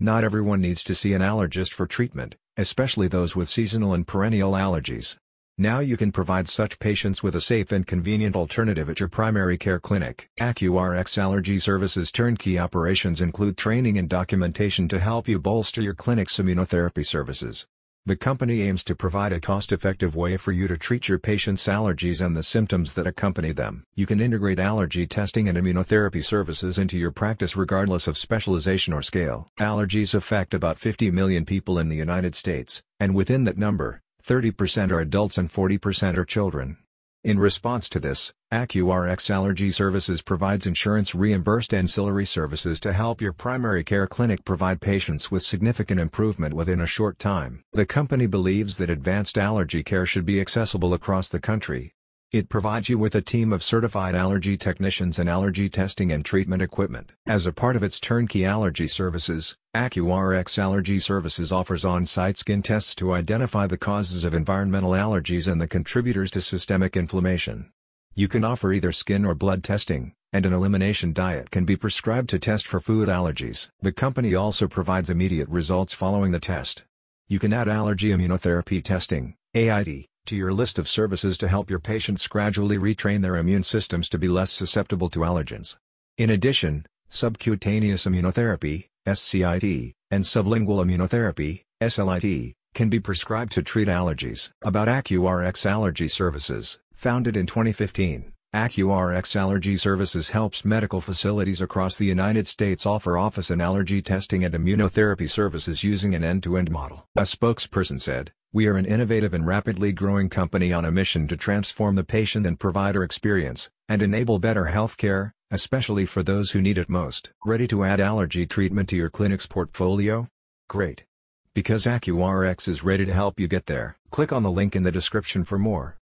Not everyone needs to see an allergist for treatment, especially those with seasonal and perennial allergies. Now you can provide such patients with a safe and convenient alternative at your primary care clinic. AccuRx Allergy Services turnkey operations include training and documentation to help you bolster your clinic's immunotherapy services. The company aims to provide a cost-effective way for you to treat your patient's allergies and the symptoms that accompany them. You can integrate allergy testing and immunotherapy services into your practice regardless of specialization or scale. Allergies affect about 50 million people in the United States, and within that number, 30% are adults and 40% are children. In response to this, AccuRx Allergy Services provides insurance-reimbursed ancillary services to help your primary care clinic provide patients with significant improvement within a short time. The company believes that advanced allergy care should be accessible across the country, it provides you with a team of certified allergy technicians and allergy testing and treatment equipment. As a part of its turnkey allergy services, AccuRx Allergy Services offers on-site skin tests to identify the causes of environmental allergies and the contributors to systemic inflammation. You can offer either skin or blood testing, and an elimination diet can be prescribed to test for food allergies. The company also provides immediate results following the test. You can add allergy immunotherapy testing, AIT, to your list of services to help your patients gradually retrain their immune systems to be less susceptible to allergens. In addition, subcutaneous immunotherapy, SCIT, and sublingual immunotherapy, SLIT, can be prescribed to treat allergies. About AccuRx Allergy Services, founded in 2015. AccuRx Allergy Services helps medical facilities across the United States offer office and allergy testing and immunotherapy services using an end-to-end -end model. A spokesperson said, we are an innovative and rapidly growing company on a mission to transform the patient and provider experience, and enable better healthcare, especially for those who need it most. Ready to add allergy treatment to your clinic's portfolio? Great! Because AccuRx is ready to help you get there. Click on the link in the description for more.